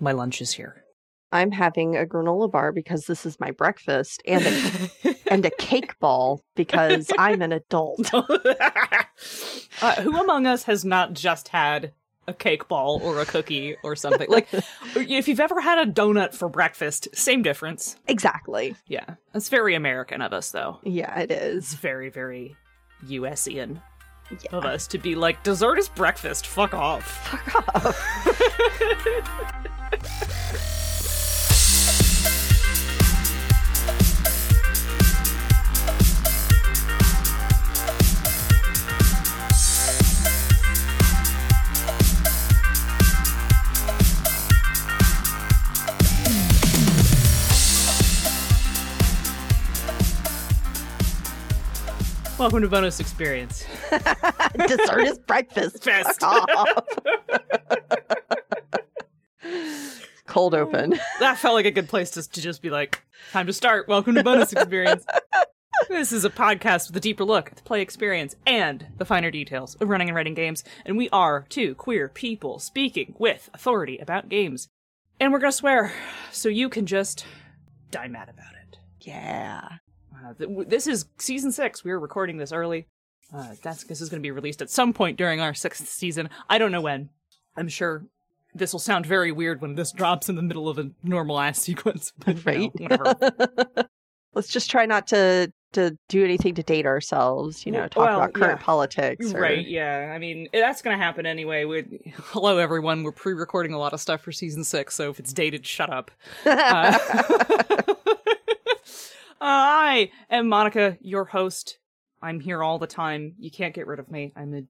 My lunch is here. I'm having a granola bar because this is my breakfast and a, and a cake ball because I'm an adult. uh, who among us has not just had a cake ball or a cookie or something? Like, if you've ever had a donut for breakfast, same difference. Exactly. Yeah. That's very American of us, though. Yeah, it It's very, very USian Yeah. of us to be like, dessert is breakfast. Fuck off. Fuck off. Welcome to Bonus Experience. Dessert is breakfast. Fest. Cold open. That felt like a good place to, to just be like, time to start. Welcome to Bonus Experience. this is a podcast with a deeper look at the play experience and the finer details of running and writing games. And we are two queer people speaking with authority about games. And we're going to swear, so you can just die mad about it. Yeah. Uh, th- w- this is season six. We're recording this early. Uh, that's this is going to be released at some point during our sixth season. I don't know when. I'm sure this will sound very weird when this drops in the middle of a normal ass sequence. But, you know, Right. Let's just try not to to do anything to date ourselves, you know, talk Well, about current yeah. politics. Or... Right, yeah. I mean, that's going to happen anyway. We Hello, everyone. We're pre recording a lot of stuff for season six, so if it's dated, shut up. Uh, I am Monica, your host. I'm here all the time. You can't get rid of me. I'm a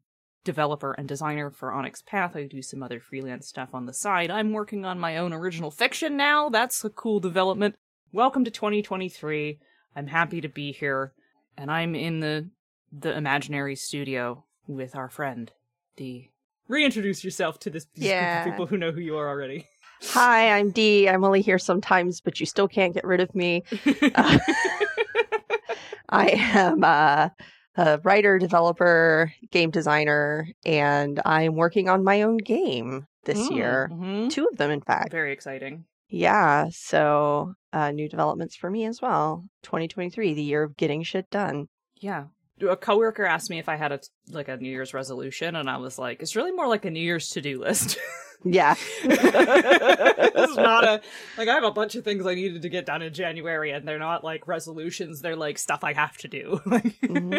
developer and designer for Onyx Path. I do some other freelance stuff on the side. I'm working on my own original fiction now. That's a cool development. Welcome to 2023. I'm happy to be here, and I'm in the the imaginary studio with our friend Dee. Reintroduce yourself to this these group of Yeah. people who know who you are already. Hi, I'm Dee. I'm only here sometimes, but you still can't get rid of me. Uh, I am uh, a writer, developer, game designer, and I'm working on my own game this year. Mhm. Two of them, in fact. Very exciting. Yeah, so uh, new developments for me as well. 2023, the year of getting shit done. Yeah. A coworker asked me if I had a like a New Year's resolution, and I was like, "It's really more like a New Year's to do list." Yeah. it's not a like I have a bunch of things I needed to get done in January, and they're not like resolutions; they're like stuff I have to do. Mm-hmm.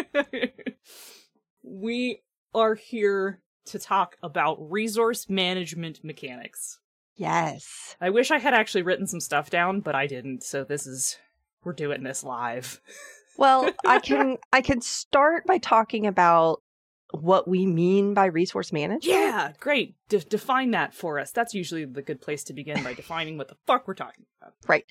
we are here to talk about resource management mechanics. Yes. I wish I had actually written some stuff down, but I didn't. So this is we're doing this live. Well, I can I can start by talking about what we mean by resource management. Yeah, great. De- define that for us. That's usually the good place to begin by defining what the fuck we're talking about. Right.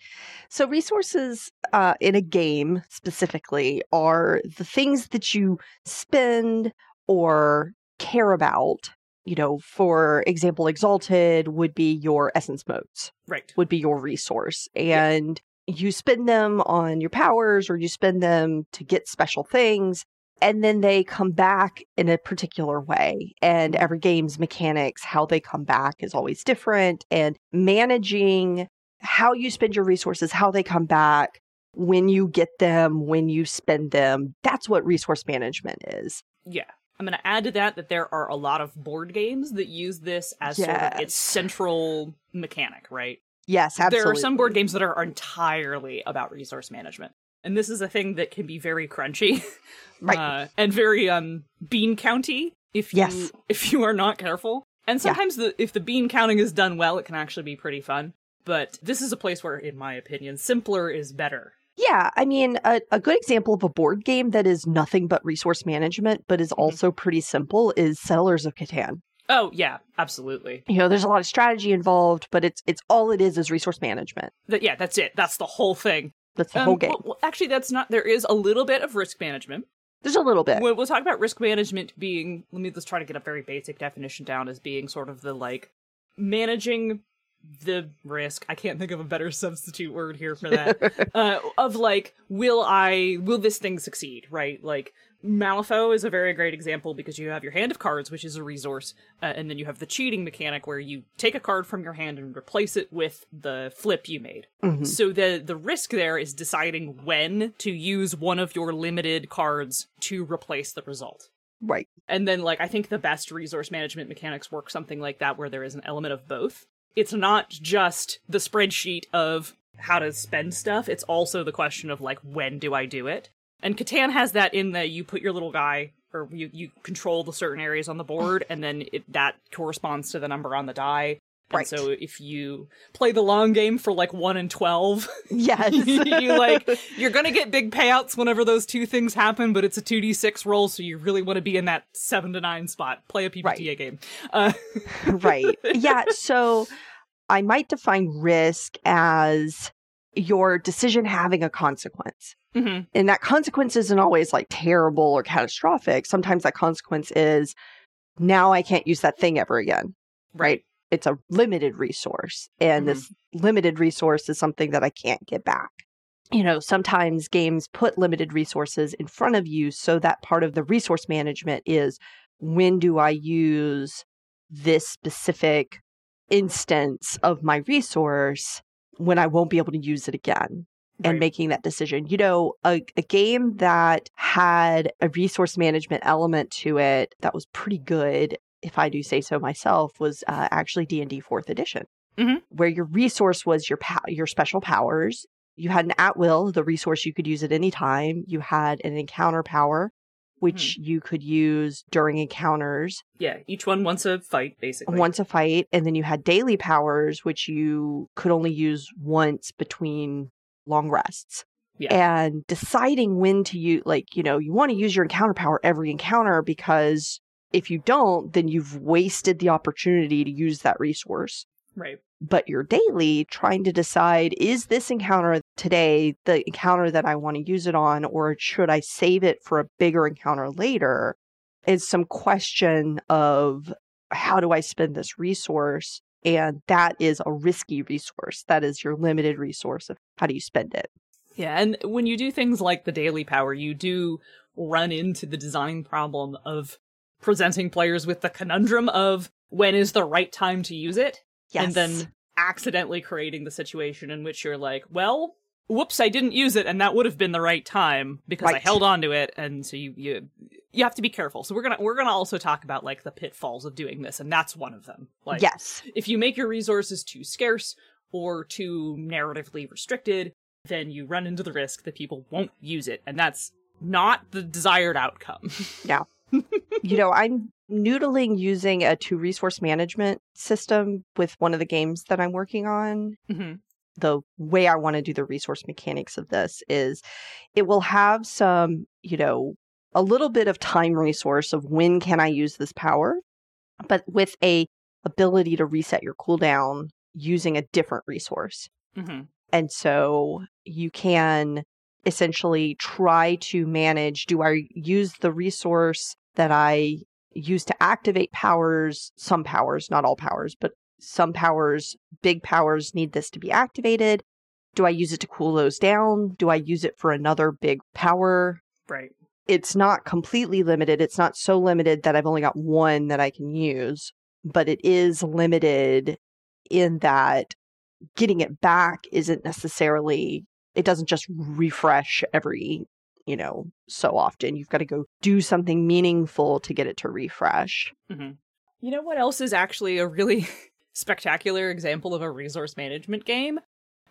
So resources uh, in a game specifically are the things that you spend or care about. You know, for example, Exalted would be your essence motes, Right. would be your resource. And you spend them on your powers or you spend them to get special things. And then they come back in a particular way. And every game's mechanics, how they come back is always different. And managing how you spend your resources, how they come back, when you get them, when you spend them. That's what resource management is. Yeah. I'm going to add to that that there are a lot of board games that use this as sort of its central mechanic, right? Yes, absolutely. There are some board games that are entirely about resource management. And this is a thing that can be very crunchy. Right. Uh, and very um bean county if you Yes. if you are not careful. And Yeah. sometimes the if the bean counting is done well, it can actually be pretty fun. But this is a place where, in my opinion, simpler is better. Yeah, I mean, a, a good example of a board game that is nothing but resource management, but is Mm-hmm. also pretty simple, is Settlers of Catan. Oh yeah, absolutely. You know, there's a lot of strategy involved, but it's it's all it is is resource management. Yeah, that's it. That's the whole thing. That's the Um, whole game. well- well, actually, that's not. There is a little bit of risk management. There's a little bit. We'll, we'll talk about risk management being. Let me just try to get a very basic definition down as being sort of the like managing the risk i can't think of a better substitute word here for that uh, of like will i will this thing succeed right like malifaux is a very great example because you have your hand of cards which is a resource uh, and then you have the cheating mechanic where you take a card from your hand and replace it with the flip you made Mhm. so the the risk there is deciding when to use one of your limited cards to replace the result Right. and then, like, I think the best resource management mechanics work something like that, where there is an element of both. It's not just the spreadsheet of how to spend stuff, it's also the question of, like, when do I do it? And Catan has that in that you put your little guy, or you, you control the certain areas on the board, and then it, that corresponds to the number on the die. And Right. so if you play the long game for like 1 and 12, Yes. you like you're gonna get big payouts whenever those two things happen, but it's a two d six roll, so you really want to be in that seven to nine spot. Play a PBTA Right. game. Uh, right. Yeah. So I might define risk as your decision having a consequence. mhm, And that consequence isn't always like terrible or catastrophic. Sometimes that consequence is now I can't use that thing ever again. Right. It's a limited resource. And this limited resource is something that I can't get back. You know, sometimes games put limited resources in front of you so that part of the resource management is when do I use this specific instance of my resource when I won't be able to use it again and right. making that decision. You know, a, a game that had a resource management element to it that was pretty good, if I do say so myself, was uh, actually D and D Fourth Edition, Mhm. where your resource was your pow- your special powers. You had an at will, the resource you could use at any time. You had an encounter power, Hmm. which you could use during encounters yeah, each one wants a fight basically. once a fight, and then you had daily powers, which you could only use once between long rests. Yeah. And deciding when to use, like, you know, you want to use your encounter power every encounter because if you don't, then you've wasted the opportunity to use that resource. Right. But your daily, trying to decide, is this encounter today the encounter that I want to use it on, or should I save it for a bigger encounter later? Is some question of how do I spend this resource? And that is a risky resource. That is your limited resource of how do you spend it? Yeah, and when you do things like the daily power, you do run into the design problem of presenting players with the conundrum of when is the right time to use it, and then accidentally creating the situation in which you're like, well, whoops, I didn't use it, and that would have been the right time because I held on to it, and so you you you have to be careful. So we're gonna we're gonna also talk about like the pitfalls of doing this, and that's one of them. Like, yes. if you make your resources too scarce or too narratively restricted, then you run into the risk that people won't use it, and that's not the desired outcome. you know, I'm noodling using a two resource management system with one of the games that I'm working on. hmm the way I want to do the resource mechanics of this is it will have some, you know, a little bit of time resource of when can I use this power, but with a ability to reset your cooldown using a different resource. hmm And so you can essentially try to manage do I use the resource that I use to activate powers, some powers, not all powers, but some powers, big powers need this to be activated. Do I use it to cool those down? Do I use it for another big power? Right. It's not completely limited. It's not so limited that I've only got one that I can use, but it is limited in that getting it back isn't necessarily it doesn't just refresh every you know so often you've got to go do something meaningful to get it to refresh You know what else is actually a really spectacular example of a resource management game?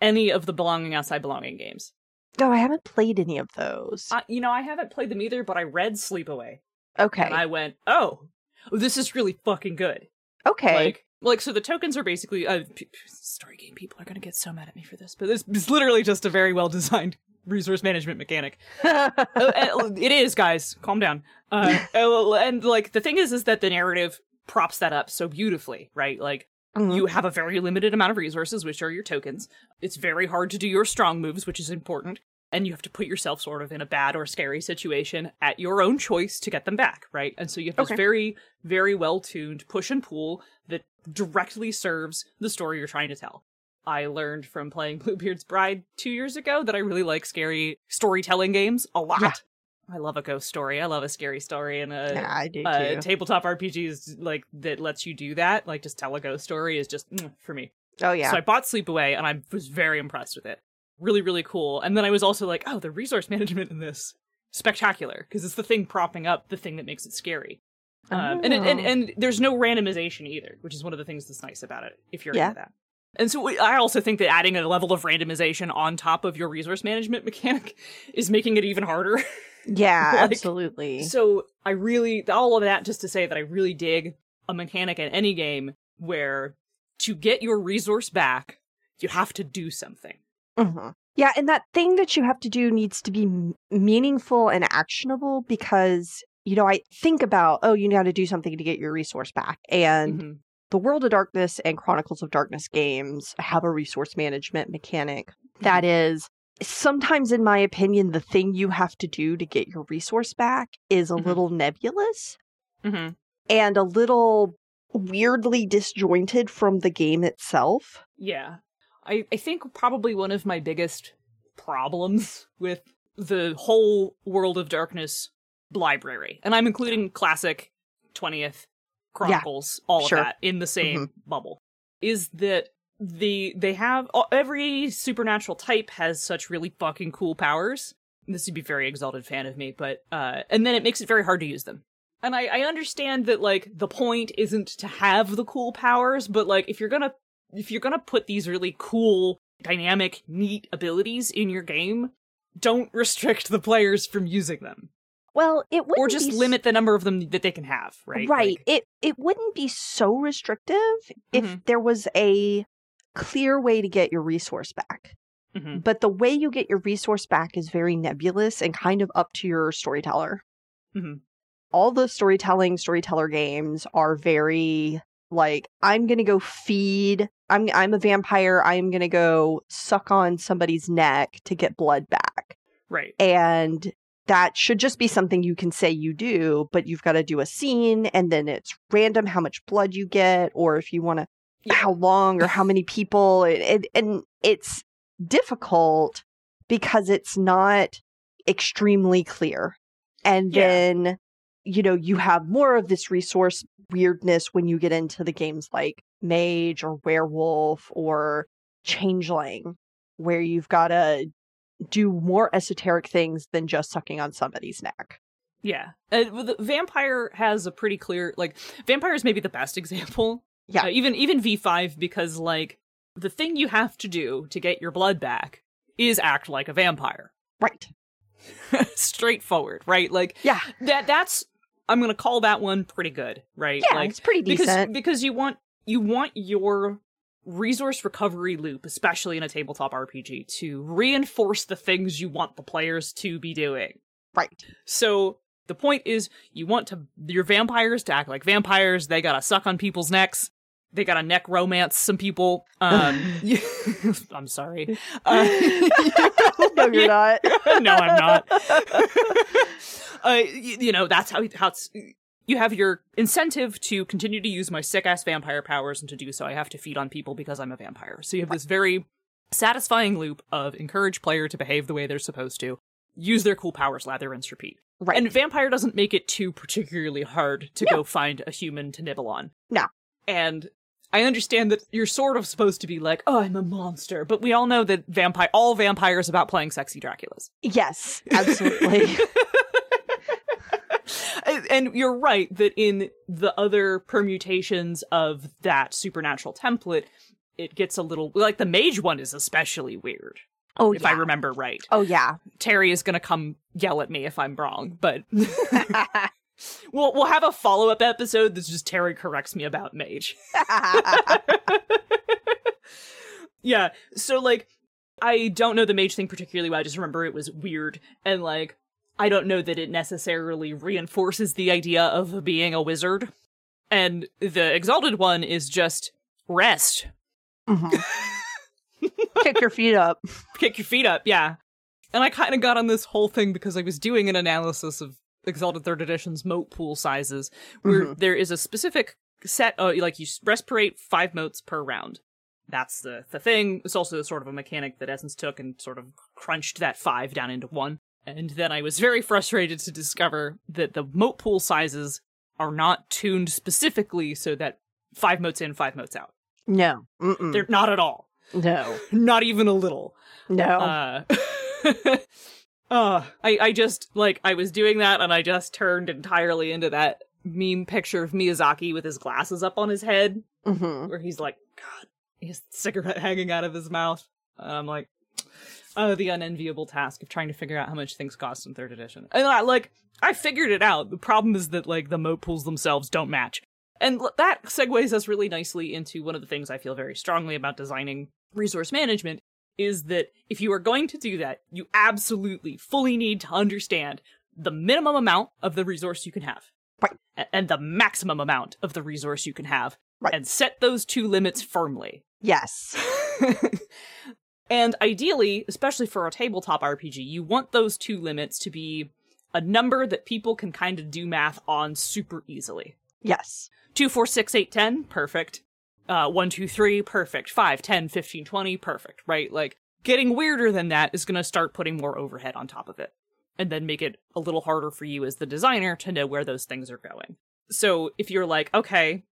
Any of the Belonging Outside Belonging games. no i haven't played any of those Uh, you know, I haven't played them either, but I read Sleepaway, okay and I went, "Oh, this is really fucking good." okay Like, like so the tokens are basically uh, p- story game people are gonna get so mad at me for this, but this is literally just a very well designed resource management mechanic. Uh, uh, it is, guys. Calm down. Uh, uh, and like the thing is, is that the narrative props that up so beautifully, right? Like Mhm. you have a very limited amount of resources, which are your tokens. It's very hard to do your strong moves, which is important. and you have to put yourself sort of in a bad or scary situation at your own choice to get them back, right? And so you have this very, very well tuned push and pull that directly serves the story you're trying to tell. I learned from playing Bluebeard's Bride two years ago that I really like scary storytelling games a lot. Yeah. I love a ghost story. I love a scary story, and a yeah, I do uh, too. tabletop RPGs like that lets you do that, like just tell a ghost story, is just mm, for me. oh yeah. So I bought Sleepaway, and I was very impressed with it. Really, really cool. And then I was also like, oh, the resource management in this spectacular because it's the thing propping up the thing that makes it scary. Um, and, and Oh. and there's no randomization either, which is one of the things that's nice about it. If you're Yeah. into that. And so I also think that adding a level of randomization on top of your resource management mechanic is making it even harder. yeah, like, absolutely. So I really all of that just to say that I really dig a mechanic in any game where to get your resource back, you have to do something. Mhm. Yeah, and that thing that you have to do needs to be m- meaningful and actionable because, you know, I think about, oh, you got to do something to get your resource back. And Mhm. The World of Darkness and Chronicles of Darkness games have a resource management mechanic that is sometimes, in my opinion, the thing you have to do to get your resource back is a Mhm. little nebulous Mhm. and a little weirdly disjointed from the game itself. Yeah. I, I think probably one of my biggest problems with the whole World of Darkness library, and I'm including classic 20th Chronicles, all sure. of that in the same bubble, is that the they have every supernatural type has such really fucking cool powers. This would be a very exalted fan of me, but uh, and then it makes it very hard to use them. And I, I understand that like the point isn't to have the cool powers, but like if you're gonna if you're gonna put these really cool, dynamic, neat abilities in your game, don't restrict the players from using them, Well, it would or just limit the number of them that they can have. Right? Right. Like, It it wouldn't be so restrictive if Mhm. there was a clear way to get your resource back. mhm. But the way you get your resource back is very nebulous and kind of up to your storyteller. Mhm. All the storytelling storyteller games are very like I'm going to go feed I'm I'm a vampire, I'm going to go suck on somebody's neck to get blood back. Right. And that should just be something you can say you do, but you've got to do a scene and then it's random how much blood you get or if you want to Yeah. how long or how many people and, and, it's difficult because it's not extremely clear. And Yeah. then you know you have more of this resource weirdness when you get into the games like mage or werewolf or changeling where you've got to do more esoteric things than just sucking on somebody's neck. Yeah. Uh, the vampire has a pretty clear like vampire is maybe the best example. Yeah. Uh, even even V5 because like the thing you have to do to get your blood back is act like a vampire. Right. Straightforward, right? Like Yeah. that that's I'm going to call that one pretty good, right? Yeah, like it's pretty decent. because because you want you want your resource recovery loop, especially in a tabletop RPG, to reinforce the things you want the players to be doing. right. So the point is, you want to your vampires to act like vampires. They gotta suck on people's necks. They gotta neck romance some people. Um, I'm sorry. Uh, no, you're not. no, I'm not. uh, you, you know that's how how it's. You have your incentive to continue to use my sick ass vampire powers, and to do so, I have to feed on people because I'm a vampire. So you have this very satisfying loop of encourage player to behave the way they're supposed to, use their cool powers, lather, rinse, repeat. Right. And vampire doesn't make it too particularly hard to No. go find a human to nibble on. No. And I understand that you're sort of supposed to be like, oh, I'm a monster, but we all know that vampire, all vampires about playing sexy Draculas. yes, absolutely. And- you're right that in the other permutations of that supernatural template, it gets a little like the mage one is especially weird, oh, if yeah. I remember right. Oh, yeah. Terry is gonna come yell at me if I'm wrong, but we'll we'll have a follow up episode that's just Terry corrects me about mage. yeah, so like I don't know the mage thing particularly well. I just remember it was weird and like I don't know that it necessarily reinforces the idea of being a wizard. And the exalted one is just rest. Mhm. Kick your feet up. Kick your feet up, yeah. And I kind of got on this whole thing because I was doing an analysis of Exalted Third Edition's mote pool sizes, where Mhm. there is a specific set, uh, like you respirate five motes per round. That's the, the thing. It's also sort of a mechanic that Essence took and sort of crunched that five down into one. And then I was very frustrated to discover that the mote pool sizes are not tuned specifically so that five motes in, five motes out. No. Mm-mm. They're not at all. No. Not even a little. No. Uh, uh, I, I just, like, I was doing that and I just turned entirely into that meme picture of Miyazaki with his glasses up on his head, hmm where he's like, God, he has a cigarette hanging out of his mouth. And I'm like, oh, the unenviable task of trying to figure out how much things cost in third edition. And I, like, I figured it out. The problem is that, like, the mote pools themselves don't match. And that segues us really nicely into one of the things I feel very strongly about designing resource management is that if you are going to do that, you absolutely fully need to understand the minimum amount of the resource you can have. Right. And the maximum amount of the resource you can have. Right. And set those two limits firmly. Yes. and ideally, especially for a tabletop RPG, you want those two limits to be a number that people can kind of do math on super easily. Yes. 2, 4, 6, 8, 10, perfect. Uh, 1, 2, 3, perfect. 5, 10, 15, 20, perfect, right? Like, getting weirder than that is going to start putting more overhead on top of it. And then make it a little harder for you as the designer to know where those things are going. So if you're like, okay,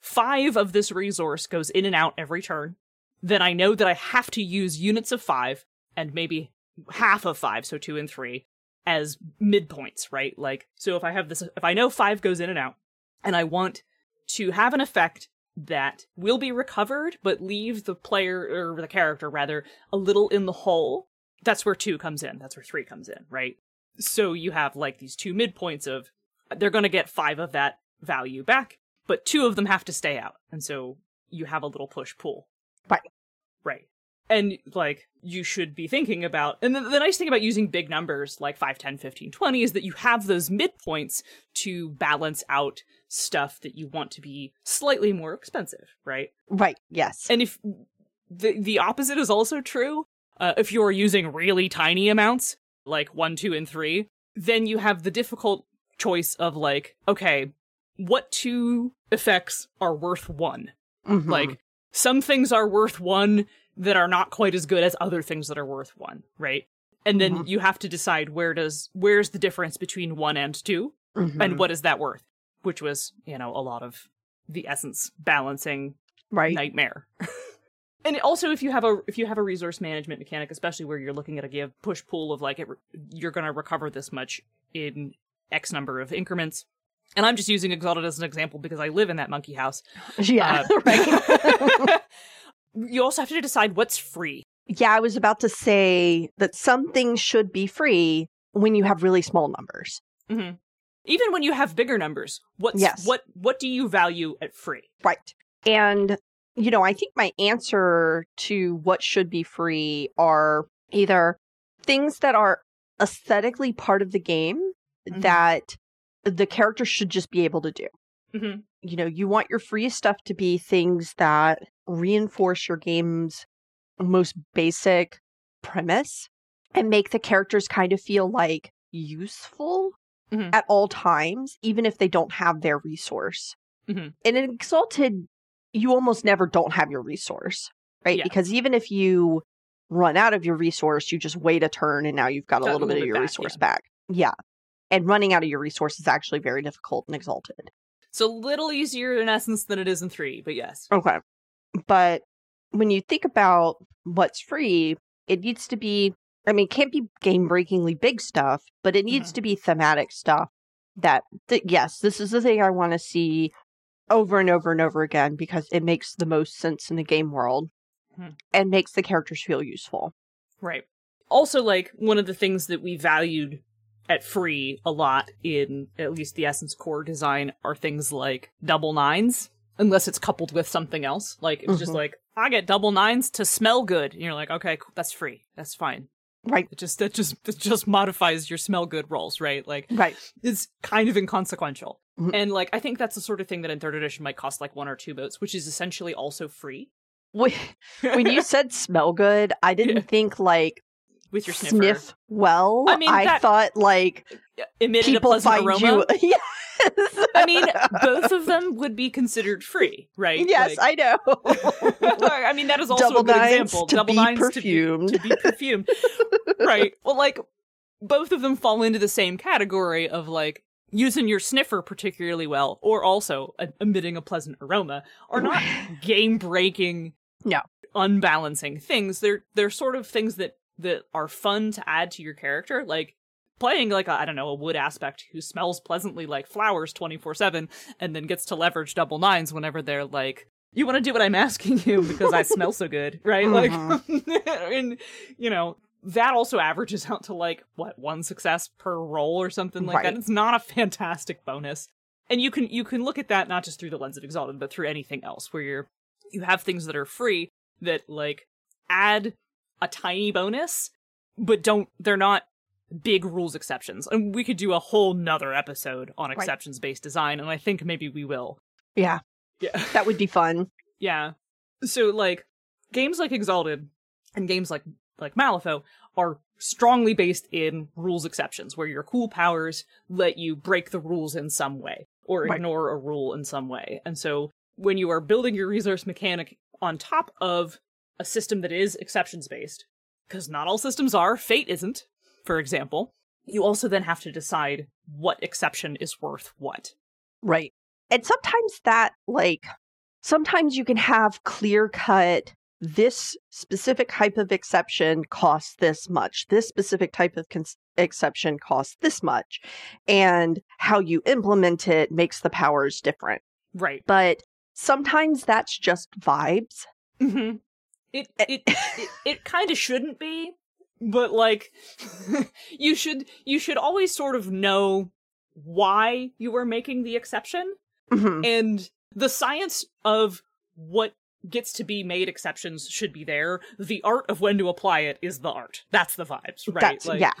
five of this resource goes in and out every turn, then I know that I have to use units of five and maybe half of five, so two and three, as midpoints, right? Like, so if I have this, if I know five goes in and out, and I want to have an effect that will be recovered, but leave the player, or the character rather, a little in the hole, that's where two comes in. That's where three comes in, right? So you have like these two midpoints of, they're going to get five of that value back, but two of them have to stay out. And so you have a little push pull. Right. Right. And like you should be thinking about, and the, the nice thing about using big numbers like 5, 10, 15, 20 is that you have those midpoints to balance out stuff that you want to be slightly more expensive, right? Right. Yes. And if the the opposite is also true, uh, if you're using really tiny amounts, like one, two, and three, then you have the difficult choice of like, okay, what two effects are worth one? Mhm. Like, some things are worth one that are not quite as good as other things that are worth one, right? And then Mhm. you have to decide where does where's the difference between one and 2 Mhm. and what is that worth? Which was, you know, a lot of the essence balancing right. nightmare. and also, if you have a if you have a resource management mechanic, especially where you're looking at a give push pull of like it, you're going to recover this much in X number of increments. And I'm just using Exalted as an example because I live in that monkey house. Yeah. Uh, right. you also have to decide what's free. yeah. I was about to say that some things should be free when you have really small numbers. hmm Even when you have bigger numbers, what's Yes. what what do you value at free? Right. And, you know, I think my answer to what should be free are either things that are aesthetically part of the game Mhm. that the character should just be able to do. Mhm. You know, you want your free stuff to be things that reinforce your game's most basic premise and make the characters kind of feel like useful Mhm. at all times, even if they don't have their resource. Mhm. And in Exalted, you almost never don't have your resource, right? Yeah. Because even if you run out of your resource, you just wait a turn and now you've got a Got a little bit of your back, resource yeah. back. Yeah. And running out of your resource is actually very difficult and Exalted. It's a little easier in essence than it is in three, but yes. Okay. But when you think about what's free, it needs to be, I mean, it can't be game breakingly big stuff, but it needs Mhm. to be thematic stuff that, that, yes, this is the thing I want to see over and over and over again because it makes the most sense in the game world Mhm. and makes the characters feel useful. Right. Also, like, one of the things that we valued at free a lot in at least the Essence core design are things like double nines, unless it's coupled with something else. Like, it's just Mhm. like, I get double nines to smell good. And you're like, okay, cool, that's free. That's fine. Right. It just, that just, it just modifies your smell good rolls, right? Like, Right. it's kind of inconsequential. Mhm. And, like, I think that's the sort of thing that in third edition might cost like one or two boats, which is essentially also free. When when you said smell good, I didn't Yeah. think like with your sniffer. Sniff well. I mean, I thought like emitted a people pleasant find aroma. you. yes. I mean, both of them would be considered free, right? yes, Like- I know. I mean, that is also Double a good nines example. to Double be nines perfumed. to be, to be perfumed, right? Well, like both of them fall into the same category of like using your sniffer particularly well, or also uh, emitting a pleasant aroma, are not game breaking, No. unbalancing things. They're they're sort of things that that are fun to add to your character, like. Playing like a, I don't know a wood aspect who smells pleasantly like flowers twenty four seven, and then gets to leverage double nines whenever they're like, "You want to do what I'm asking you because I smell so good, right?" Like, uh-huh. and you know that also averages out to like what one success per roll or something like that. It's not a fantastic bonus, and you can you can look at that not just through the lens of Exalted, but through anything else where you're you have things that are free that like add a tiny bonus, but don't they're not big rules exceptions. And we could do a whole nother episode on exceptions based design, and I think maybe we will. yeah, Yeah. that would be fun. Yeah. So like games like Exalted and games like like Malifaux are strongly based in rules exceptions where your cool powers let you break the rules in some way or Right. ignore a rule in some way. And so when you are building your resource mechanic on top of a system that is exceptions based, because not all systems are, fate isn't, for example, you also then have to decide what exception is worth what. Right. And sometimes that, like, sometimes you can have clear cut, this specific type of exception costs this much, this specific type of cons- exception costs this much, and how you implement it makes the powers different. Right. But sometimes that's just vibes. Mm-hmm. It it it, it kind of shouldn't be, but like you should you should always sort of know why you are making the exception Mhm. and the science of what gets to be made exceptions should be there. The art of when to apply it is the art. That's the vibes, right? That's, Like, yeah.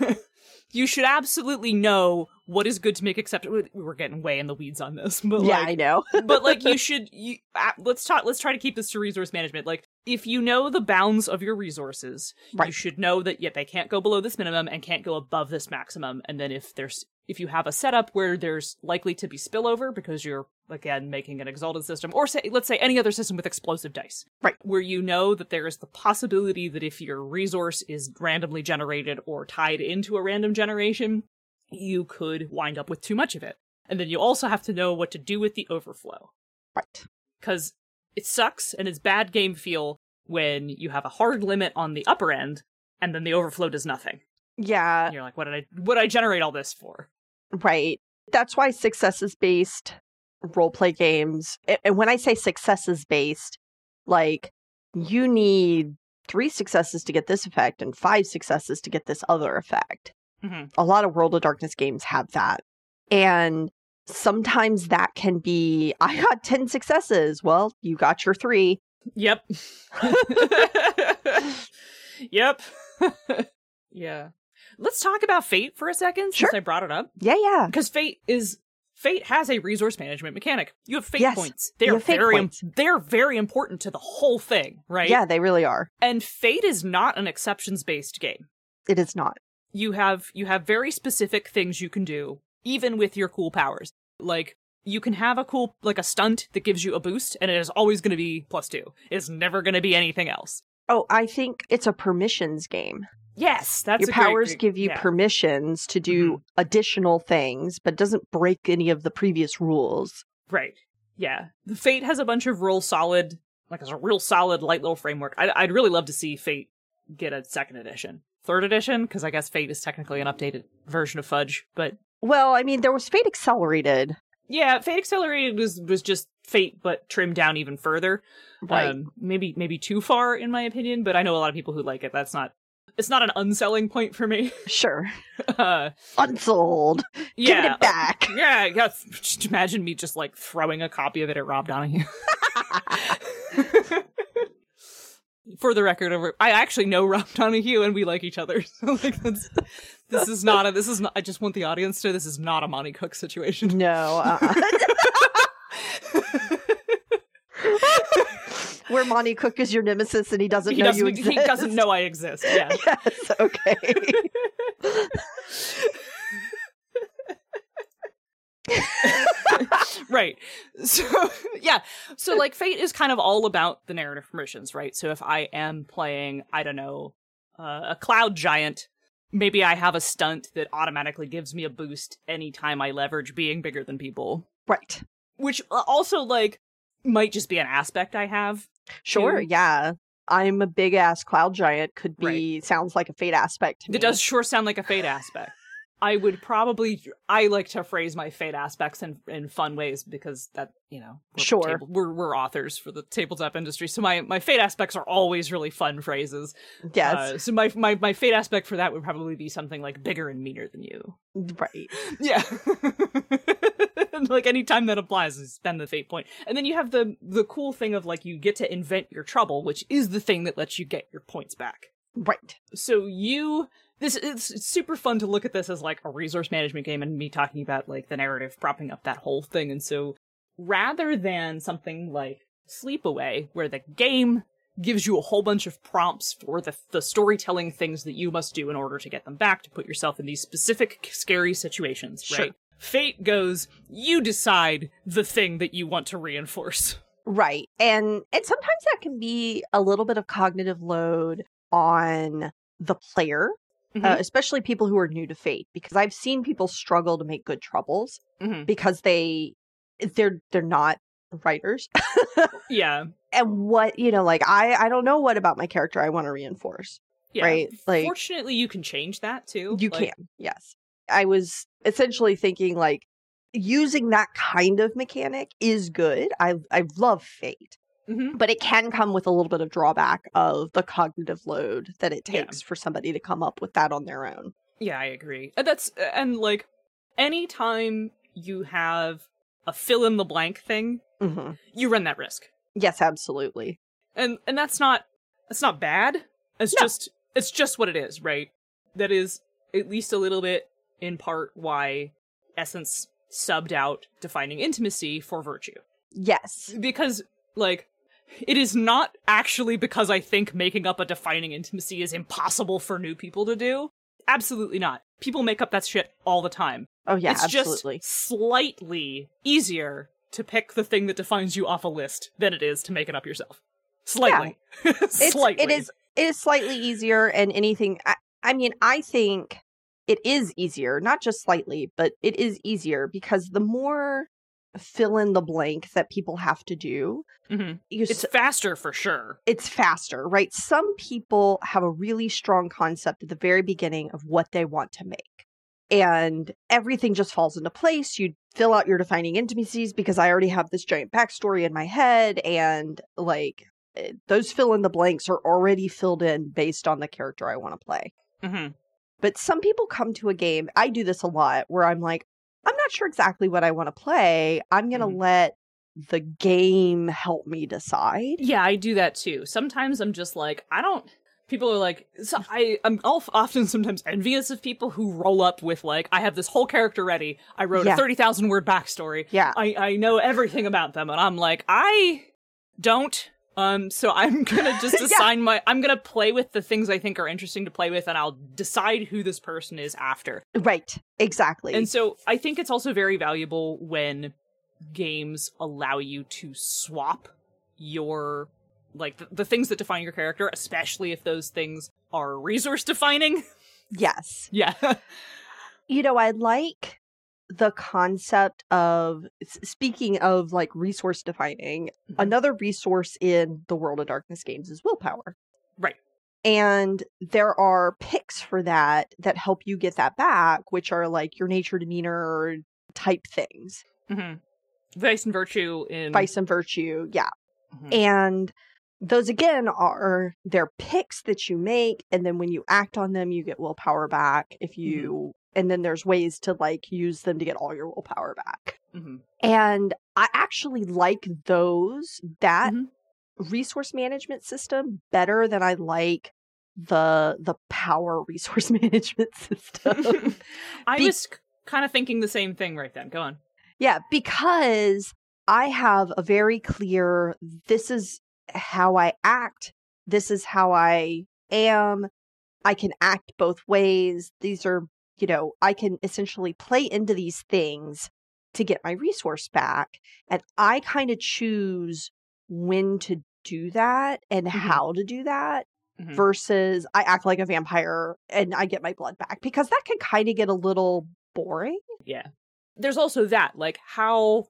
you should absolutely know what is good to make exception. We're getting way in the weeds on this, but yeah, like, I know. but like you should you uh, let's talk let's try to keep this to resource management like if you know the bounds of your resources you should know that yet they can't go below this minimum and can't go above this maximum and then if there's if you have a setup where there's likely to be spillover because you're again making an exalted system or say let's say any other system with explosive dice Right. where you know that there is the possibility that if your resource is randomly generated or tied into a random generation you could wind up with too much of it and then you also have to know what to do with the overflow Right. because it sucks and it's bad game feel when you have a hard limit on the upper end and then the overflow does nothing. Yeah, And you're like, what did I what did I generate all this for? right. That's why successes based role play games, and when I say successes based, like you need three successes to get this effect and five successes to get this other effect. Mhm. A lot of World of Darkness games have that. And sometimes that can be I got 10 successes. Well, you got your three. Yep. yep. yeah. Let's talk about Fate for a second since Sure. I brought it up. Yeah, yeah. Because Fate is Fate has a resource management mechanic. You have fate Yes, points. They're very points. they're very important to the whole thing, right? Yeah, they really are. And Fate is not an exceptions based game. It is not. you have you have very specific things you can do even with your cool powers. Like you can have a cool like a stunt that gives you a boost and it is always going to be plus two. It's never going to be anything else. Oh, I think it's a permissions game. yes that's Your powers great- give you yeah. Mm-hmm. permissions to do additional things, but doesn't break any of the previous rules. right. Yeah. The fate has a bunch of real solid like it's a real solid light little framework. I'd, I'd really love to see fate get a second edition. Third edition? Because i guess fate is technically an updated version of fudge but Well, I mean, there was Fate Accelerated. yeah fate accelerated was was just fate but trimmed down even further Right. Um, maybe maybe too far in my opinion, but I know a lot of people who like it. That's not it's not an unselling point for me. sure. uh, Unsold. yeah, Give it back. uh, yeah, yeah. Just imagine me just like throwing a copy of it at Rob Donoghue. For the record, over I actually know Rob Donoghue and we like each other. So like that's this is not a this is not. I just want the audience to. This is not a Monte Cook situation. no. Uh-uh. where Monte Cook is your nemesis and he doesn't he know doesn't you exist. he doesn't know I exist. Yeah. yes, okay. right. So yeah. So like Fate is kind of all about the narrative permissions, right? So if I am playing, I don't know, uh, a cloud giant, maybe I have a stunt that automatically gives me a boost anytime I leverage being bigger than people, right. which uh, also like might just be an aspect I have. Sure, too. yeah. I'm a big ass cloud giant could be sounds like a fate aspect to me. It does sure sound like a fate aspect. I would probably I like to phrase my fate aspects in in fun ways because that you know we're Sure. table- we're we're authors for the tabletop industry so my my fate aspects are always really fun phrases. Yes. Uh, so my my my fate aspect for that would probably be something like bigger and meaner than you. right. Yeah. like anytime that applies is spend the fate point. And then you have the the cool thing of like you get to invent your trouble, which is the thing that lets you get your points back Right. so you this it's, it's super fun to look at this as like a resource management game and me talking about like the narrative propping up that whole thing and so rather than something like sleepaway where the game gives you a whole bunch of prompts for the the storytelling things that you must do in order to get them back to put yourself in these specific scary situations Sure. right fate goes you decide the thing that you want to reinforce Right. And and sometimes that can be a little bit of cognitive load on the player, uh, Mhm. especially people who are new to Fate because I've seen people struggle to make good troubles Mhm. because they they're they're not writers. yeah and what, you know, like I I don't know what about my character I want to reinforce. yeah Right, like- fortunately you can change that too You Like, can. Yes. I was essentially thinking like using that kind of mechanic is good. I I love Fate. Mhm. but it can come with a little bit of drawback of the cognitive load that it Yeah. takes for somebody to come up with that on their own. Yeah, I agree. And that's and like anytime you have a fill in the blank thing, hmm you run that risk. Yes, absolutely. And and that's not that's not bad. It's No. just it's just what it is, right? That is at least a little bit in part why Essence subbed out defining intimacy for virtue. Yes. Because like it is not actually because I think making up a defining intimacy is impossible for new people to do. Absolutely not. People make up that shit all the time. Oh yeah, it's absolutely. just slightly easier to pick the thing that defines you off a list than it is to make it up yourself. Slightly. It's, slightly. It is it is slightly easier and anything I, I mean, I think it is easier, not just slightly, but it is easier because the more fill in the blank that people have to do, Mhm. you It's faster for sure. it's faster, right? Some people have a really strong concept at the very beginning of what they want to make. And everything just falls into place. You fill out your defining intimacies because I already have this giant backstory in my head. And like eh, those fill in the blanks are already filled in based on the character I want to play. hmm But some people come to a game, I do this a lot, where I'm like, I'm not sure exactly what I want to play. I'm going to Mhm. let the game help me decide. Yeah, I do that too. Sometimes I'm just like, I don't. People are like, so I, I'm often sometimes envious of people who roll up with like, I have this whole character ready. I wrote Yeah. a thirty thousand word backstory. Yeah. I, I know everything about them, and I'm like, I don't. Um, so I'm gonna just Yeah. assign my. I'm gonna play with the things I think are interesting to play with, and I'll decide who this person is after. Right. Exactly. And so I think it's also very valuable when games allow you to swap your like the, the things that define your character, especially if those things are resource defining. yes. yeah. You know, I like the concept of speaking of like resource defining, Mhm. another resource in the World of Darkness games is willpower. Right. And there are picks for that that help you get that back, which are like your nature demeanor type things, hmm Vice and virtue in vice and virtue. Yeah. Mhm. And those again are they're picks that you make and then when you act on them you get willpower back if you and then there's ways to like use them to get all your willpower back Mhm. and i actually like those that Mhm. resource management system better than i like the the power resource management system I Be- was kind of thinking the same thing right then. Go on. Yeah, because I have a very clear this is how I act. This is how I am. I can act both ways. These are, you know, I can essentially play into these things to get my resource back. And I kind of choose when to do that and Mhm. how to do that Mhm. versus I act like a vampire and I get my blood back because that can kind of get a little boring. Yeah. There's also that, like how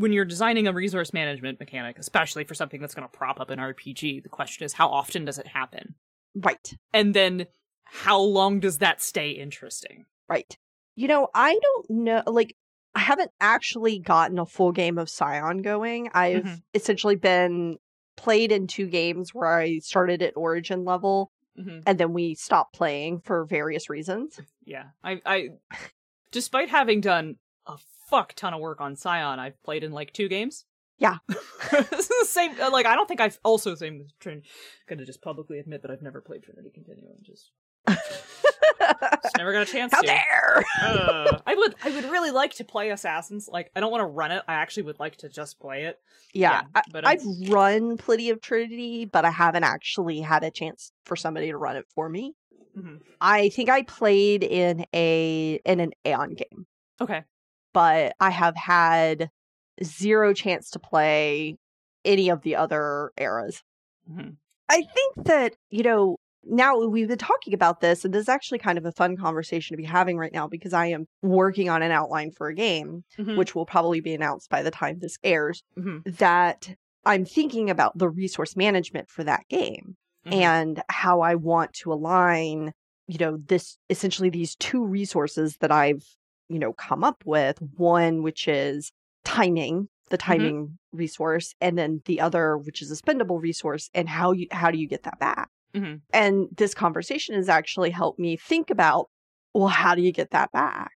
when you're designing a resource management mechanic, especially for something that's going to prop up an RPG, the question is how often does it happen? Right. And then how long does that stay interesting? Right. You know, I don't know. Like, I haven't actually gotten a full game of Scion going. I've Mhm. essentially been played in two games where I started at origin level hmm and then we stopped playing for various reasons. Yeah. I I despite having done a fuck ton of work on Scion, I've played in like two games. Yeah. this is the same like I don't think I've also same with Trinity gonna just publicly admit that I've never played Trinity Continuum. Just, just never got a chance How to. dare! Uh, I would I would really like to play Assassins. Like I don't want to run it. I actually would like to just play it. yeah, I, but I'm- I've run plenty of Trinity, but I haven't actually had a chance for somebody to run it for me. Mhm. I think I played in a in an Aeon game. Okay. But I have had zero chance to play any of the other eras. Mhm. I think that, you know, now we've been talking about this, and this is actually kind of a fun conversation to be having right now because I am working on an outline for a game, Mhm. which will probably be announced by the time this airs, Mhm. that I'm thinking about the resource management for that game Mhm. and how I want to align, you know, this essentially these two resources that I've, you know, come up with. One, which is timing, the timing resource, and then the other, which is a spendable resource, and how you how do you get that back? Mhm. And this conversation has actually helped me think about, well, how do you get that back?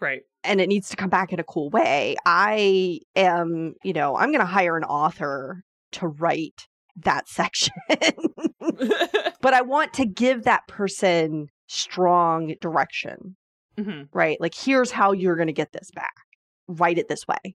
right. and it needs to come back in a cool way. I am, you know, I'm going to hire an author to write that section, but I want to give that person strong direction, Mhm. right? Like, here's how you're going to get this back. Write it this way.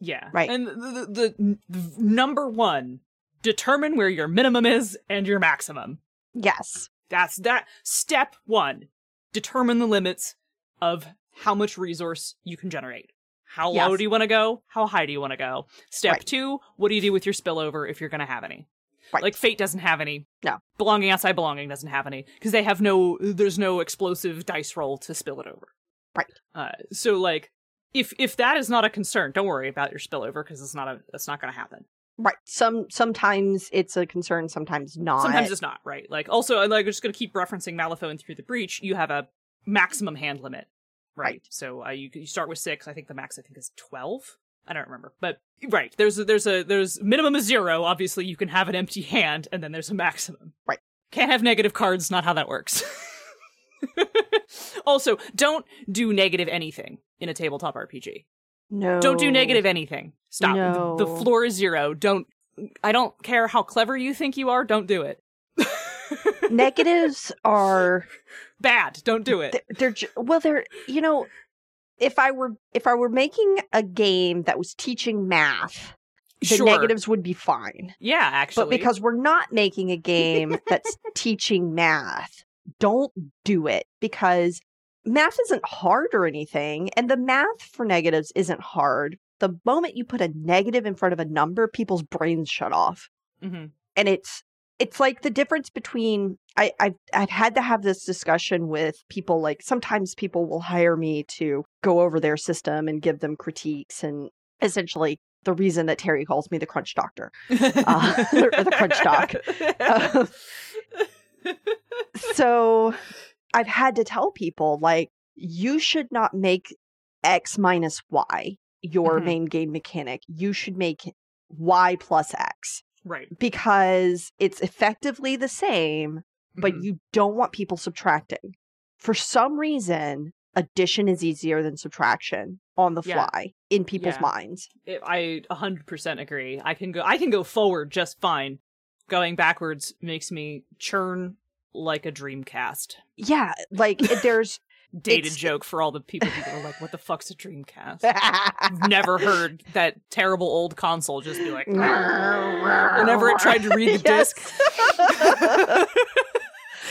Yeah. Right. And the, the, the, number one, determine where your minimum is and your maximum. Yes. That's that. Step one, determine the limits of how much resource you can generate. How low do you want to go? How high do you want to go? Step Right. two, what do you do with your spillover if you're going to have any? Right. Like Fate doesn't have any. No. Belonging outside belonging doesn't have any because they have no. There's no explosive dice roll to spill it over. Right. Uh, so like, if if that is not a concern, don't worry about your spillover because it's not a. That's not going to happen. Right. Some sometimes it's a concern, sometimes not. Sometimes it's not, right? Like also, I'm like just gonna keep referencing Malifaux and Through the Breach. You have a maximum hand limit, right? Right. So uh, you you start with six. I think the max I think is twelve. I don't remember, but right there's a, there's a there's minimum is zero. Obviously, you can have an empty hand, and then there's a maximum. Right. Can't have negative cards. Not how that works. also, don't do negative anything in a tabletop RPG. no. Don't do negative anything. Stop. The- No. The, floor is zero. Don't. I don't care how clever you think you are. Don't do it. Negatives are Bad. Don't do it. they're, they're well they're you know if i were if i were making a game that was teaching math the sure. negatives would be fine Yeah, actually. but because we're not making a game that's teaching math don't do it because math isn't hard or anything and the math for negatives isn't hard the moment you put a negative in front of a number people's brains shut off hmm and it's it's like the difference between I, I've I've had to have this discussion with people. Like sometimes people will hire me to go over their system and give them critiques, and essentially the reason that Terry calls me the Crunch Doctor. Uh, or the crunch doc. Uh, so I've had to tell people like you should not make X minus Y your Mhm. main game mechanic. You should make Y plus X right. because it's effectively the same, but Mhm. you don't want people subtracting. For some reason, addition is easier than subtraction on the Yeah. fly in people's Yeah. minds. It- I 100% agree. I can go. I can go forward just fine. Going backwards makes me churn like a Dreamcast. Yeah, like there's dated It's- joke for all the people who are like, "What the fuck's a Dreamcast?" Never heard that terrible old console just be like, Whenever it tried to read the disc.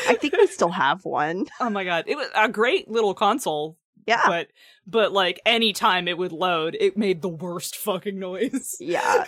I think we still have one. "Oh my god!" It was a great little console, Yeah. but but like anytime it would load, it made the worst fucking noise. Yeah.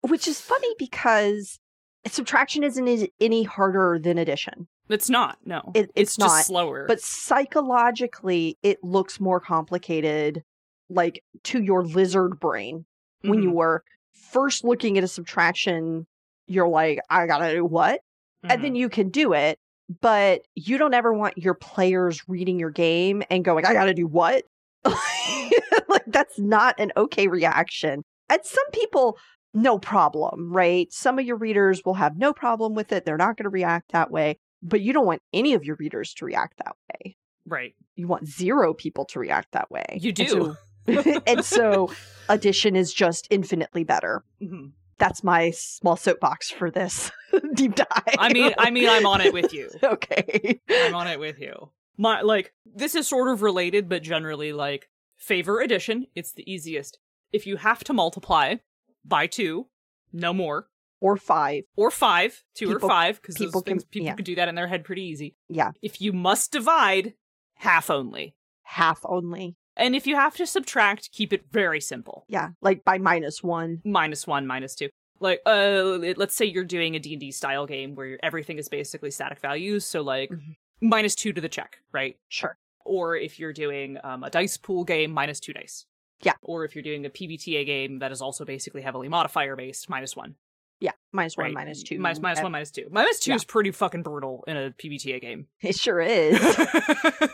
Which is funny because subtraction isn't any harder than addition. It's not. No, It- it's just not, slower. But psychologically, it looks more complicated, like to your lizard brain. When you were first looking at a subtraction, you're like, I gotta do what? and mhm. then you can do it but you don't ever want your players reading your game and going i gotta do what like that's not an okay reaction and some people no problem right some of your readers will have no problem with it they're not going to react that way but you don't want any of your readers to react that way right. you want zero people to react that way You And do. so- and so addition is just infinitely better Mhm. that's my small soapbox for this deep dive I mean, I mean, I'm on it with you. okay. I'm on it with you. My like this is sort of related, but generally like favor addition. It's the easiest. If you have to multiply by two, no more, Or five. or five, two or five, because people those things can- people yeah. can do that in their head pretty easy. Yeah. If you must divide, half only. Half only. And if you have to subtract, keep it very simple. Yeah. Like by minus one. Minus one, minus two. Like, uh, let's say you're doing a D&D style game where everything is basically static values, so like Mhm. minus two to the check, right? Sure. or if you're doing um, a dice pool game, minus two dice. Yeah. Or if you're doing a PBTA game that is also basically heavily modifier based, minus one. Yeah. Minus one, right? minus two. Minus, minus Uh, one, minus two. Minus two yeah. is pretty fucking brutal in a PBTA game. It sure is.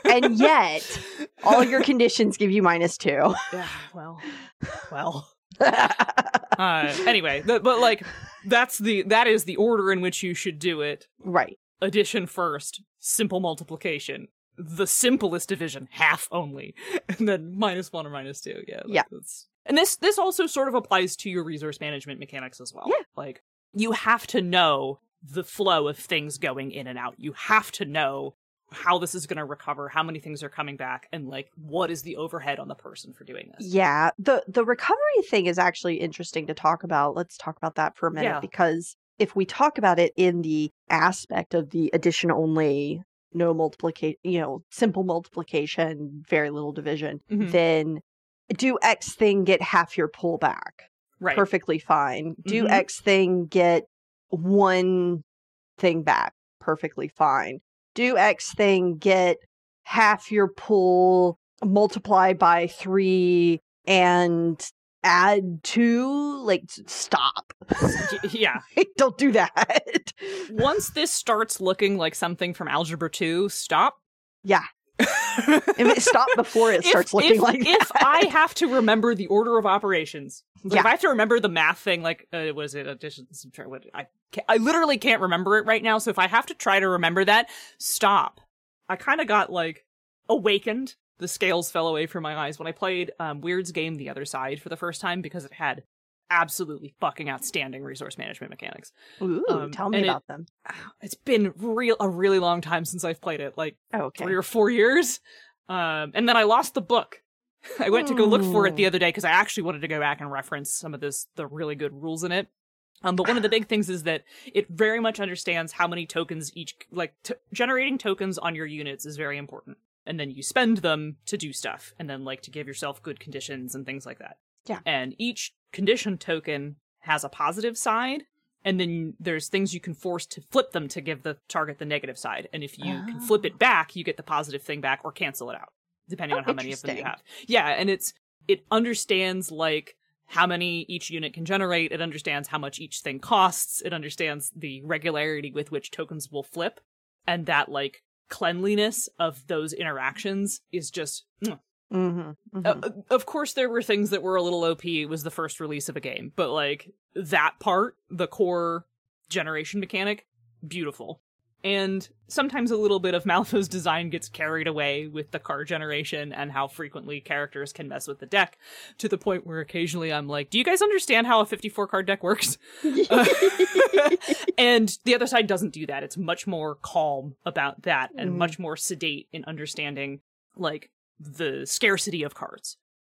and yet, all your conditions give you minus two. yeah, well, well. Uh, anyway, th- but like that's the that is the order in which you should do it. right. Addition first, simple multiplication. The simplest division, half only, and then minus one or minus two. Yeah, like, Yeah. that's- And this this also sort of applies to your resource management mechanics as well. Yeah. like you have to know the flow of things going in and out. You have to know how this is going to recover, how many things are coming back, and like what is the overhead on the person for doing this. Yeah. The the recovery thing is actually interesting to talk about. Let's talk about that for a minute Yeah. because if we talk about it in the aspect of the addition only, no multiplication, you know, simple multiplication, very little division, Mhm. then do X thing get half your pullback? right. Perfectly fine. Do Mhm. X thing get one thing back? Perfectly fine. Do X thing get half your pull, multiply by three, and add two? Like, stop. Yeah. Don't do that. Once this starts looking like something from Algebra 2, stop. Yeah. If it stop before it If- starts looking if, like if that. I have to remember the order of operations, like, Yeah. if I have to remember the math thing, like uh, was it addition, subtract? What I I literally can't remember it right now. So if I have to try to remember that, stop. I kind of got like awakened. The scales fell away from my eyes when I played um, Wyrd's game The Other Side for the first time because it had absolutely fucking outstanding resource management mechanics. Ooh, um, tell me and it- about them. It's been real a really long time since I've played it, like Oh, okay. three or four years. Um, and then I lost the book. I went to go look for it the other day because I actually wanted to go back and reference some of this the really good rules in it. Um, but one of the big things is that it very much understands how many tokens each like t- generating tokens on your units is very important, and then you spend them to do stuff, and then like to give yourself good conditions and things like that. Yeah. And each condition token has a positive side, and then there's things you can force to flip them to give the target the negative side. And if you can flip it oh. back, you get the positive thing back or cancel it out, depending Oh, on how many of them you have. Yeah, and it's it understands like how many each unit can generate, it understands how much each thing costs, it understands the regularity with which tokens will flip, and that like cleanliness of those interactions is just mwah. Mm-hmm, Uh, of course, there were things that were a little OP. It was the first release of a game, but like that part, the core generation mechanic, beautiful. And sometimes a little bit of Malifaux's design gets carried away with the card generation and how frequently characters can mess with the deck to the point where occasionally I'm like, do you guys understand how a 54 card deck works? Uh, and the other side doesn't do that. It's much more calm about that and Mm. much more sedate in understanding like the scarcity of cards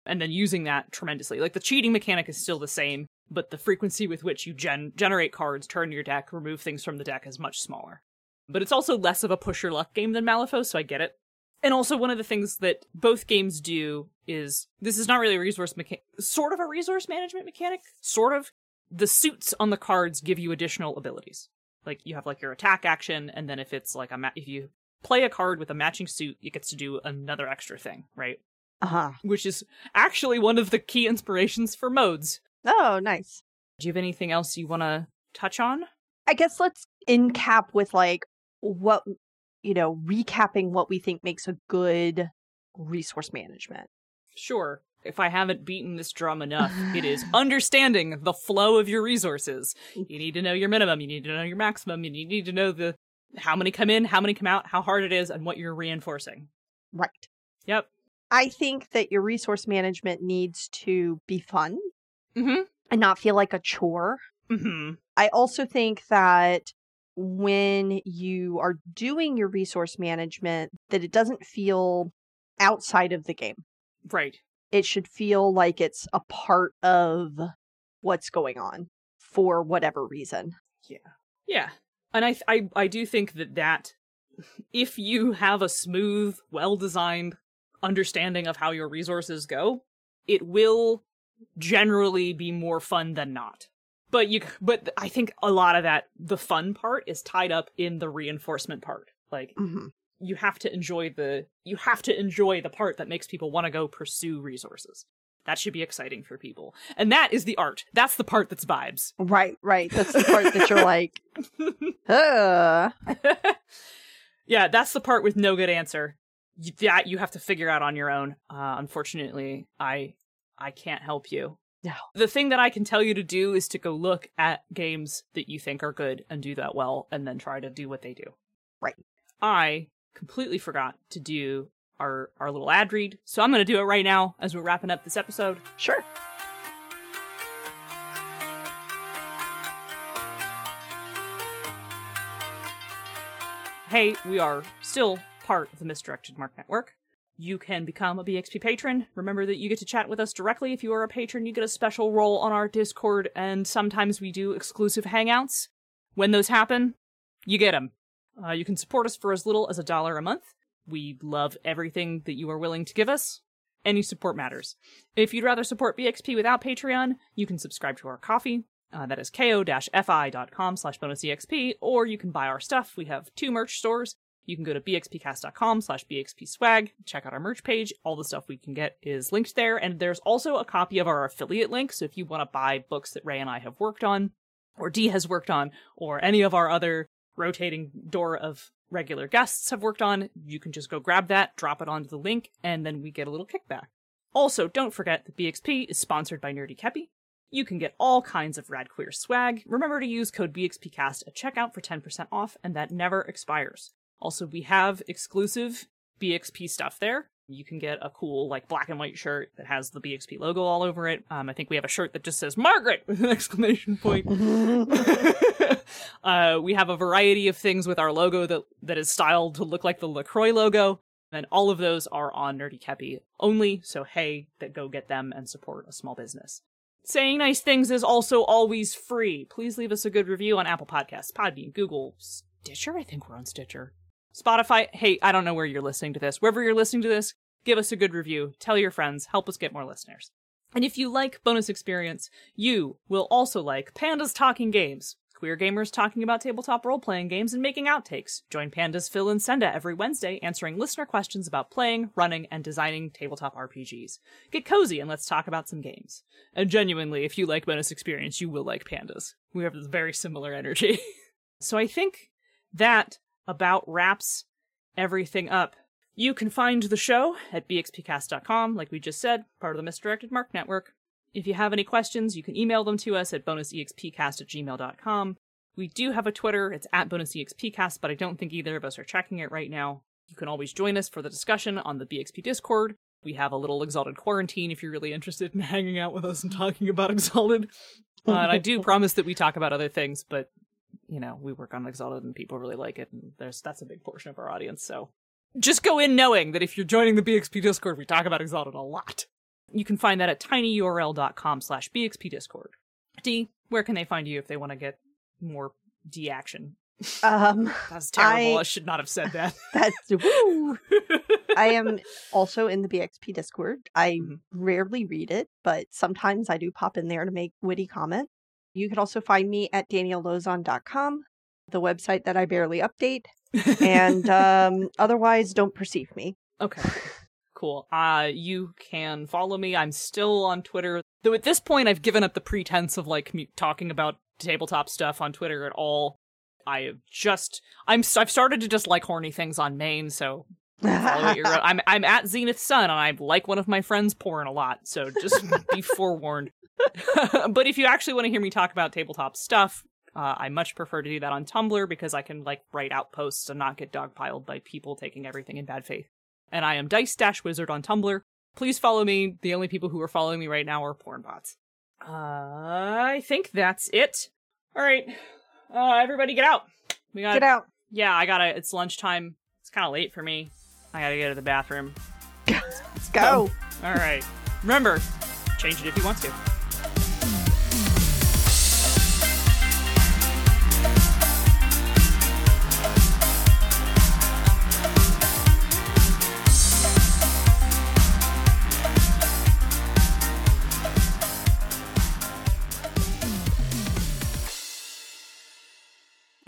and then using that tremendously. Like the cheating mechanic is still the same, but the frequency with which you gen- generate cards, turn your deck, remove things from the deck is much smaller. But it's also less of a push your luck game than Malifaux, so I get it. And also one of the things that both games do is this is not really a resource mechanic, sort of a resource management mechanic, sort of. The suits on the cards give you additional abilities. Like you have like your attack action, and then if it's like a ma- if you play a card with a matching suit, it gets to do another extra thing, right? Uh huh. Which is actually one of the key inspirations for modes. Oh, nice. Do you have anything else you want to touch on? I guess let's in cap with like what you know, recapping what we think makes a good resource management. Sure. If I haven't beaten this drum enough, it is understanding the flow of your resources. You need to know your minimum, you need to know your maximum, and you need to know the how many come in, how many come out, how hard it is, and what you're reinforcing. Right. Yep. I think that your resource management needs to be fun Mm-hmm. and not feel like a chore. Mm-hmm. I also think that when you are doing your resource management that it doesn't feel outside of the game. Right. It should feel like it's a part of what's going on for whatever reason. Yeah. Yeah. And I, I, I do think that that if you have a smooth, well-designed understanding of how your resources go, it will generally be more fun than not. But you, but I think a lot of that, the fun part is tied up in the reinforcement part. Like Mhm. you have to enjoy the, you have to enjoy the part that makes people want to go pursue resources. That should be exciting for people. And that is the art. That's the part that's vibes. Right, right. That's the part that you're like, uh. yeah, that's the part with no good answer. That you have to figure out on your own. Uh, unfortunately, I I can't help you. No. The thing that I can tell you to do is to go look at games that you think are good and do that well, and then try to do what they do. Right. I completely forgot to do our our little ad read, so I'm going to do it right now as we're wrapping up this episode. Sure. hey, we are still part of the Misdirected Mark Network. You can become a BXP patron. Remember that you get to chat with us directly. If you are a patron, you get a special role on our Discord, and sometimes we do exclusive hangouts. When those happen, you get them. Uh, you can support us for as little as a dollar a month. We love everything that you are willing to give us. Any support matters. If you'd rather support BXP without Patreon, you can subscribe to our Ko-fi. Uh, that is ko-fi.com slash bonusexp, or you can buy our stuff. We have two merch stores. You can go to bxpcast.com slash bxpswag, check out our merch page. All the stuff we can get is linked there, and there's also a copy of our affiliate link, so if you want to buy books that Ray and I have worked on, or Dee has worked on, or any of our other rotating door of regular guests have worked on, you can just go grab that, drop it onto the link, and then we get a little kickback. Also, don't forget that BXP is sponsored by Nerdy Kepi. You can get all kinds of rad queer swag. Remember to use code BXPcast at checkout for 10% off, and that never expires. Also, we have exclusive BXP stuff there. You can get a cool, like, black and white shirt that has the BXP logo all over it. Um, I think we have a shirt that just says Margaret with an exclamation point. uh, we have a variety of things with our logo that, that is styled to look like the LaCroix logo. And all of those are on Nerdy Kepi only, so hey, that go get them and support a small business. Saying nice things is also always free. Please leave us a good review on Apple Podcasts, Podbean, Google, Stitcher. I think we're on Stitcher. Spotify. Hey, I don't know where you're listening to this. Wherever you're listening to this, give us a good review. Tell your friends. Help us get more listeners. And if you like bonus experience, you will also like Pandas Talking Games. Queer gamers talking about tabletop role playing games and making outtakes. Join Pandas Phil and Senda every Wednesday answering listener questions about playing, running, and designing tabletop RPGs. Get cozy and let's talk about some games. And genuinely, if you like bonus experience, you will like Pandas. We have this very similar energy. so I think that about wraps everything up. You can find the show at bxpcast.com, like we just said, part of the Misdirected Mark Network. If you have any questions, you can email them to us at bonusexpcast at gmail.com. We do have a Twitter. It's at bonus EXPcast, but I don't think either of us are checking it right now. You can always join us for the discussion on the BXP Discord. We have a little Exalted quarantine if you're really interested in hanging out with us and talking about Exalted. Uh, and I do promise that we talk about other things, but you know, we work on Exalted and people really like it, and there's that's a big portion of our audience. So just go in knowing that if you're joining the BXP Discord, we talk about Exalted a lot. You can find that at tinyurl.com slash BXP Discord. D, where can they find you if they want to get more D action? Um, That's terrible. I, I should not have said that. that's woo. I am also in the BXP Discord. I Mhm. rarely read it, but sometimes I do pop in there to make witty comment. You can also find me at daniellelauzon.com, the website that I barely update. And um, otherwise, don't perceive me. Okay. Cool. Uh you can follow me. I'm still on Twitter. Though at this point I've given up the pretense of like me talking about tabletop stuff on Twitter at all. I have just I'm I've started to just like horny things on main, so follow at your own- I'm I'm at Zenith Sun and I like one of my friends porn a lot, so just be forewarned. but if you actually want to hear me talk about tabletop stuff, uh, I much prefer to do that on Tumblr because I can like write out posts and not get dogpiled by people taking everything in bad faith. And I am Dice Dash Wizard on Tumblr. Please follow me. The only people who are following me right now are porn bots. Uh, I think that's it. All right, uh, everybody, get out. We got Get out. yeah, I gotta. It's lunchtime. It's kind of late for me. I gotta go to the bathroom. Let's Go. All right. Remember, change it if you want to.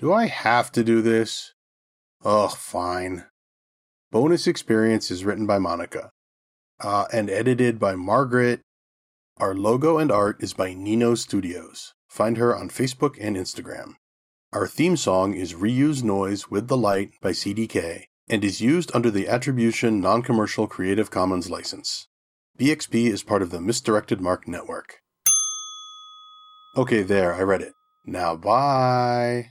Do I have to do this? Ugh, fine. Bonus Experience is written by Monica uh, and edited by Margaret. Our logo and art is by Nino Studios. Find her on Facebook and Instagram. Our theme song is Reuse Noise with the Light by CDK and is used under the Attribution Non Commercial Creative Commons license. BXP is part of the Misdirected Mark Network. Okay, there, I read it. Now, bye.